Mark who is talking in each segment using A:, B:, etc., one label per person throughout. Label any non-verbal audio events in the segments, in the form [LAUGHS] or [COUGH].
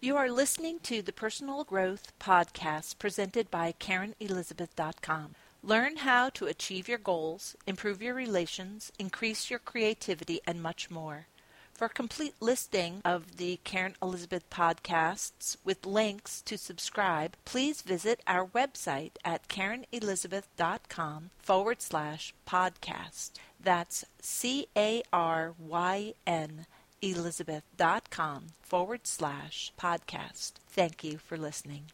A: You are listening to the Personal Growth Podcast presented by CarynElizabeth.com. Learn how to achieve your goals, improve your relations, increase your creativity, and much more. For a complete listing of the Caryn Elizabeth podcasts with links to subscribe, please visit our website at CarynElizabeth.com forward slash podcast. That's C A R Y N Elizabeth.com forward slash podcast. Thank you for listening.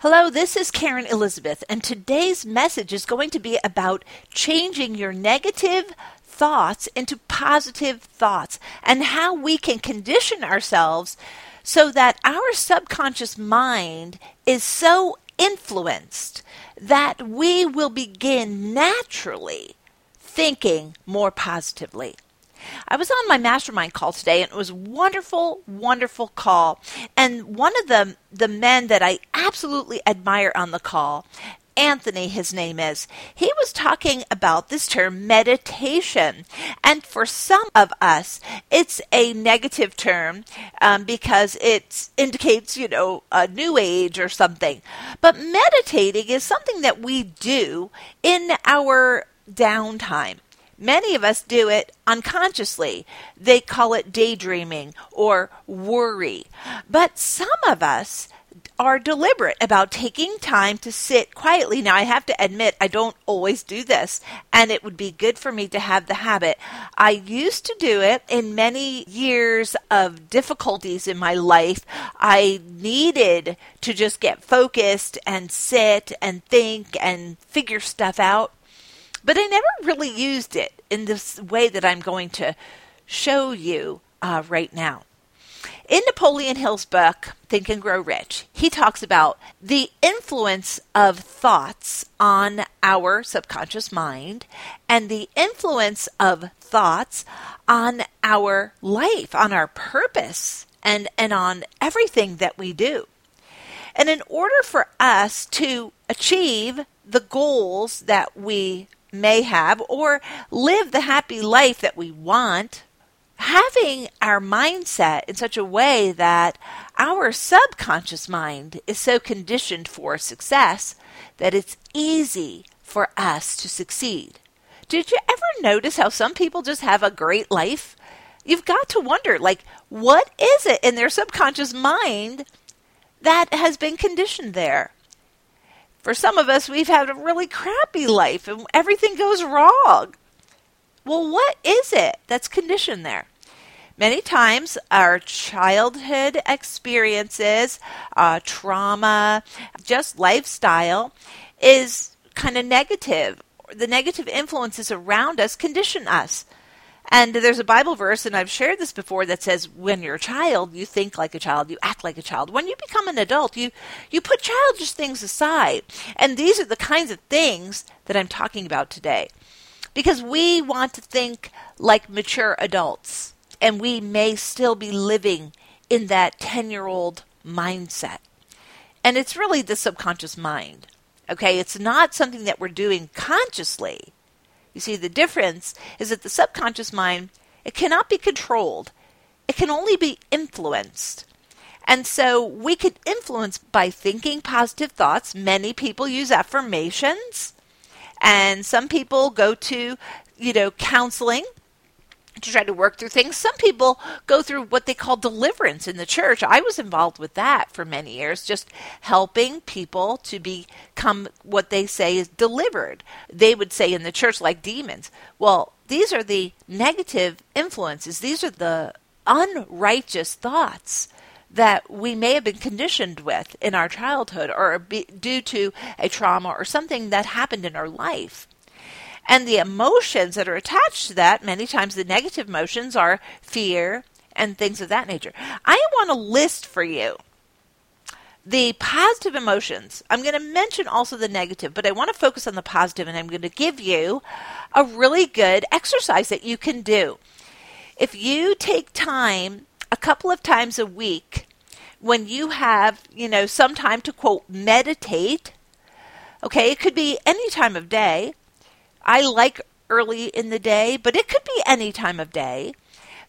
A: Hello, this is Caryn Elizabeth, and today's message is going to be about changing your negative thoughts into positive thoughts and how we can condition ourselves so that our subconscious mind is so influenced that we will begin naturally thinking more positively. I was on my mastermind call today and it was a wonderful, wonderful call. And one of the the men that I absolutely admire on the call Anthony, his name is, he was talking about this term meditation. And for some of us, it's a negative term um, because it indicates, you know, a new age or something. But meditating is something that we do in our downtime. Many of us do it unconsciously. They call it daydreaming or worry. But some of us are deliberate about taking time to sit quietly. Now, I have to admit, I don't always do this, and it would be good for me to have the habit. I used to do it in many years of difficulties in my life. I needed to just get focused and sit and think and figure stuff out. But I never really used it in this way that I'm going to show you uh, right now. In Napoleon Hill's book, Think and Grow Rich, he talks about the influence of thoughts on our subconscious mind and the influence of thoughts on our life, on our purpose, and, and on everything that we do. And in order for us to achieve the goals that we may have or live the happy life that we want, having our mindset in such a way that our subconscious mind is so conditioned for success that it's easy for us to succeed. Did you ever notice how some people just have a great life? You've got to wonder, like, what is it in their subconscious mind that has been conditioned there? For some of us, we've had a really crappy life and everything goes wrong. Well, what is it that's conditioned there? Many times, our childhood experiences, uh, trauma, just lifestyle is kind of negative. The negative influences around us condition us. And there's a Bible verse, and I've shared this before, that says, when you're a child, you think like a child, you act like a child. When you become an adult, you, you put childish things aside. And these are the kinds of things that I'm talking about today. Because we want to think like mature adults, and we may still be living in that 10 year old mindset. And it's really the subconscious mind. Okay, it's not something that we're doing consciously. You see, the difference is that the subconscious mind, it cannot be controlled. It can only be influenced. And so we could influence by thinking positive thoughts. Many people use affirmations, and some people go to, you know, counseling to try to work through things. Some people go through what they call deliverance in the church. I was involved with that for many years, just helping people to become what they say is delivered. They would say in the church, like demons. Well, these are the negative influences, these are the unrighteous thoughts that we may have been conditioned with in our childhood or be, due to a trauma or something that happened in our life. And the emotions that are attached to that, many times the negative emotions are fear and things of that nature. I want to list for you the positive emotions. I'm going to mention also the negative, but I want to focus on the positive and I'm going to give you a really good exercise that you can do. If you take time a couple of times a week when you have, you know, some time to quote meditate, okay, it could be any time of day I like early in the day, but it could be any time of day.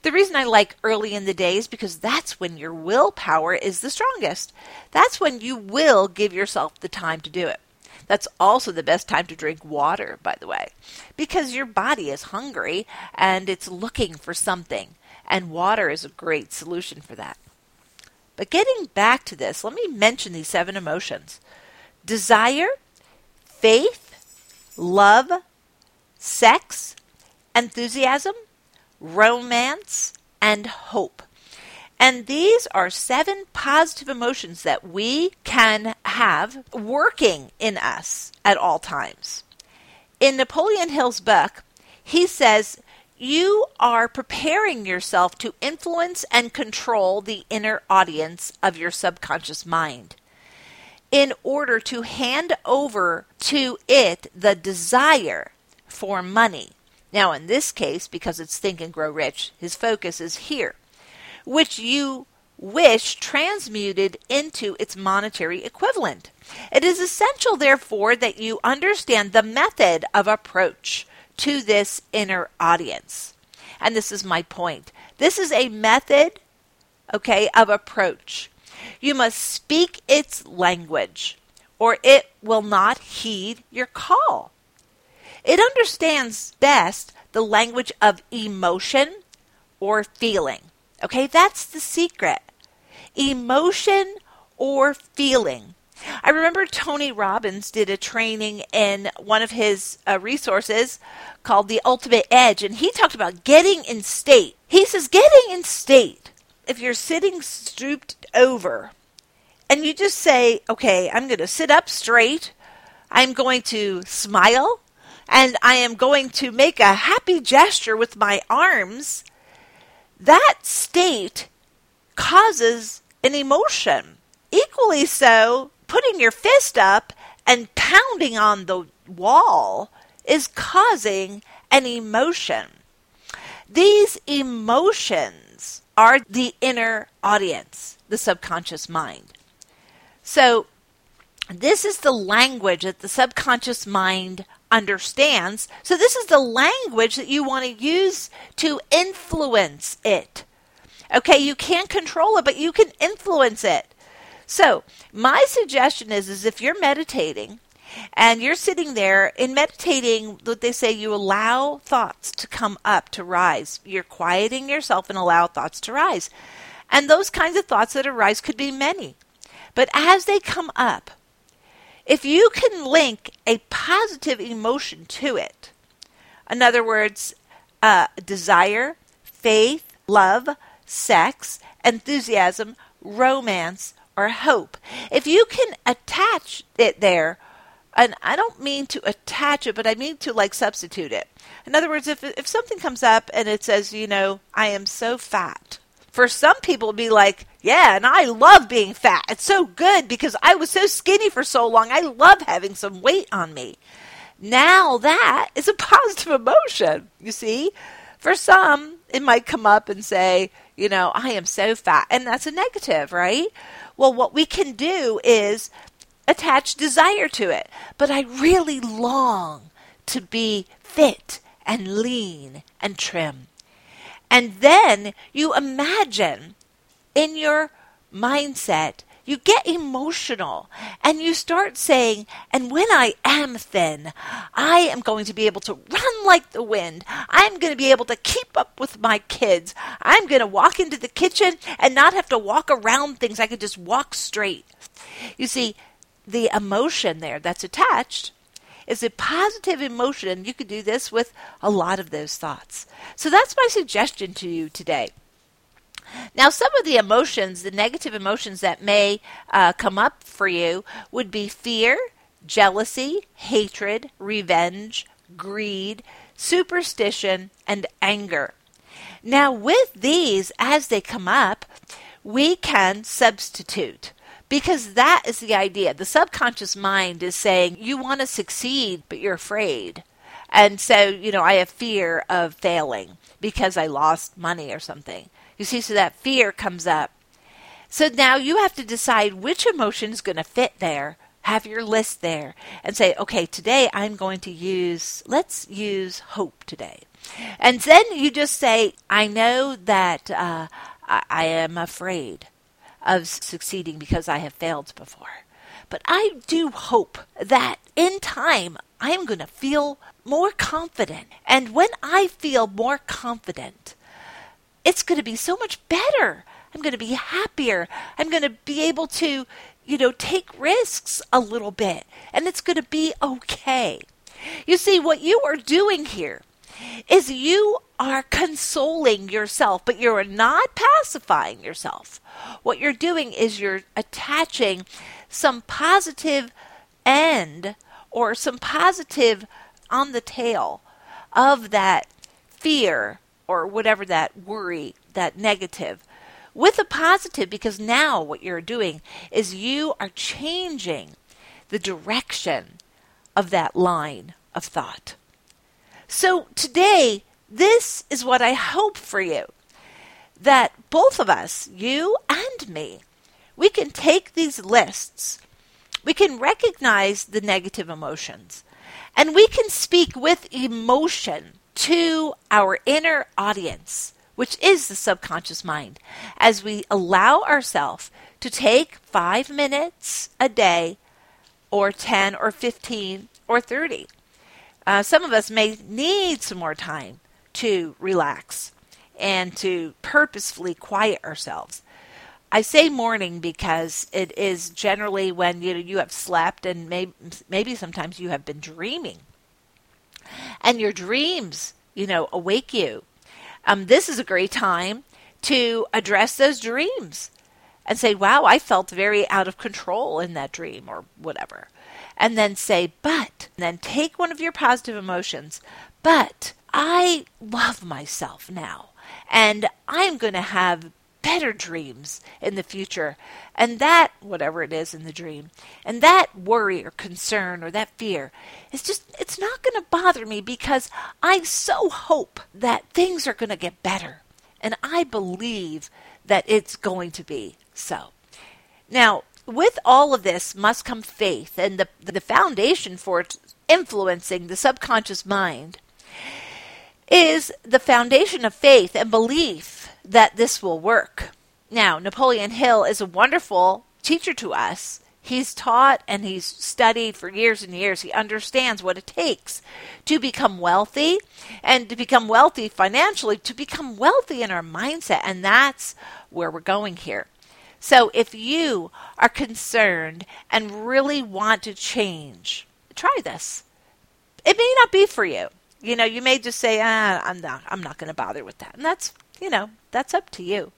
A: The reason I like early in the day is because that's when your willpower is the strongest. That's when you will give yourself the time to do it. That's also the best time to drink water, by the way, because your body is hungry and it's looking for something, and water is a great solution for that. But getting back to this, let me mention these seven emotions desire, faith, love, sex, enthusiasm, romance, and hope. And these are seven positive emotions that we can have working in us at all times. In Napoleon Hill's book, he says, You are preparing yourself to influence and control the inner audience of your subconscious mind in order to hand over to it the desire for money. Now, in this case, because it's Think and Grow Rich, his focus is here, which you wish transmuted into its monetary equivalent. It is essential, therefore, that you understand the method of approach to this inner audience. And this is my point. This is a method, okay, of approach. You must speak its language, or it will not heed your call. It understands best the language of emotion or feeling. Okay, that's the secret. Emotion or feeling. I remember Tony Robbins did a training in one of his uh, resources called The Ultimate Edge, and he talked about getting in state. He says, getting in state, if you're sitting stooped over and you just say, okay, I'm going to sit up straight, I'm going to smile, and I am going to make a happy gesture with my arms, that state causes an emotion. Equally so, putting your fist up and pounding on the wall is causing an emotion. These emotions are the inner audience, the subconscious mind. So, this is the language that the subconscious mind understands. So, this is the language that you want to use to influence it. Okay, you can't control it, but you can influence it. So, my suggestion is, is if you're meditating and you're sitting there in meditating, what they say, you allow thoughts to come up, to rise. You're quieting yourself and allow thoughts to rise. And those kinds of thoughts that arise could be many. But as they come up, if you can link a positive emotion to it, in other words, uh, desire, faith, love, sex, enthusiasm, romance, or hope, if you can attach it there, and I don't mean to attach it, but I mean to like substitute it. In other words, if if something comes up and it says, you know, I am so fat, for some people be like, yeah, and I love being fat. It's so good because I was so skinny for so long. I love having some weight on me. Now that is a [LAUGHS] positive emotion, you see? For some, it might come up and say, you know, I am so fat. And that's a negative, right? Well, what we can do is attach desire to it. But I really long to be fit and lean and trim. And then you imagine in your mindset, you get emotional and you start saying, and when I am thin, I am going to be able to run like the wind. I'm going to be able to keep up with my kids. I'm going to walk into the kitchen and not have to walk around things. I could just walk straight. You see, the emotion there that's attached is a positive emotion. And you could do this with a lot of those thoughts. So that's my suggestion to you today. Now, some of the emotions, the negative emotions that may uh, come up for you, would be fear, jealousy, hatred, revenge, greed, superstition, and anger. Now, with these, as they come up, we can substitute because that is the idea. The subconscious mind is saying, you want to succeed, but you're afraid. And so, you know, I have fear of failing because I lost money or something. You see, so that fear comes up. So now you have to decide which emotion is going to fit there. Have your list there and say, okay, today I'm going to use, let's use hope today. And then you just say, I know that uh, I, I am afraid of succeeding because I have failed before. But I do hope that in time I'm going to feel more confident. And when I feel more confident, it's going to be so much better. I'm going to be happier. I'm going to be able to, you know, take risks a little bit. And it's going to be okay. You see, what you are doing here is you are consoling yourself, but you're not pacifying yourself. What you're doing is you're attaching some positive end or some positive on the tail of that fear or whatever that worry, that negative, with a positive because now what you're doing is you are changing the direction of that line of thought. So today, this is what I hope for you that both of us, you and me, we can take these lists, we can recognize the negative emotions, and we can speak with emotion to our inner audience, which is the subconscious mind, as we allow ourselves to take five minutes a day, or 10, or 15, or 30. Uh, some of us may need some more time to relax and to purposefully quiet ourselves. I say morning because it is generally when you know, you have slept and maybe maybe sometimes you have been dreaming, and your dreams you know awake you. Um, this is a great time to address those dreams and say, "Wow, I felt very out of control in that dream," or whatever and then say, but, then take one of your positive emotions, but I love myself now, and I'm going to have better dreams in the future. And that, whatever it is in the dream, and that worry or concern or that fear, is just, it's not going to bother me because I so hope that things are going to get better. And I believe that it's going to be so. Now, with all of this must come faith, and the, the foundation for influencing the subconscious mind is the foundation of faith and belief that this will work. Now, Napoleon Hill is a wonderful teacher to us. He's taught and he's studied for years and years. He understands what it takes to become wealthy and to become wealthy financially, to become wealthy in our mindset. And that's where we're going here. So if you are concerned and really want to change, try this. It may not be for you. You know, you may just say, ah, I'm not, I'm not going to bother with that. And that's, you know, that's up to you.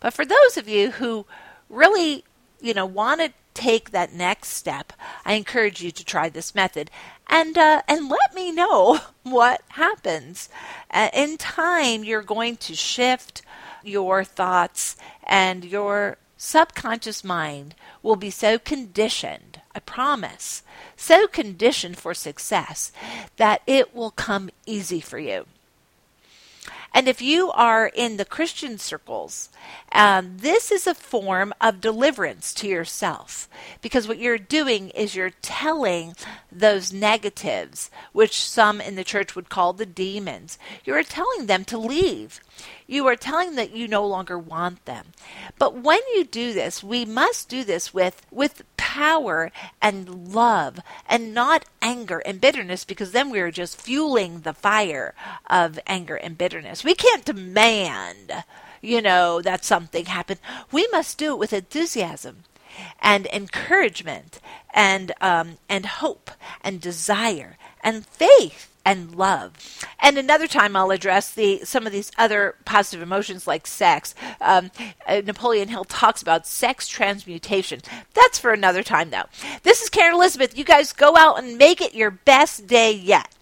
A: But for those of you who really, you know, want to take that next step, I encourage you to try this method and uh, and let me know [LAUGHS] what happens. Uh, in time, you're going to shift your thoughts and your subconscious mind will be so conditioned, I promise, so conditioned for success that it will come easy for you. And if you are in the Christian circles, um, this is a form of deliverance to yourself because what you're doing is you're telling those negatives, which some in the church would call the demons, you're telling them to leave. You are telling that you no longer want them. But when you do this, we must do this with, with power and love and not anger and bitterness because then we're just fueling the fire of anger and bitterness. We can't demand, you know, that something happen. We must do it with enthusiasm and encouragement and um, and hope and desire and faith and love. And another time, I'll address the some of these other positive emotions like sex. Um, uh, Napoleon Hill talks about sex transmutation. That's for another time, though. This is Caryn Elizabeth. You guys go out and make it your best day yet.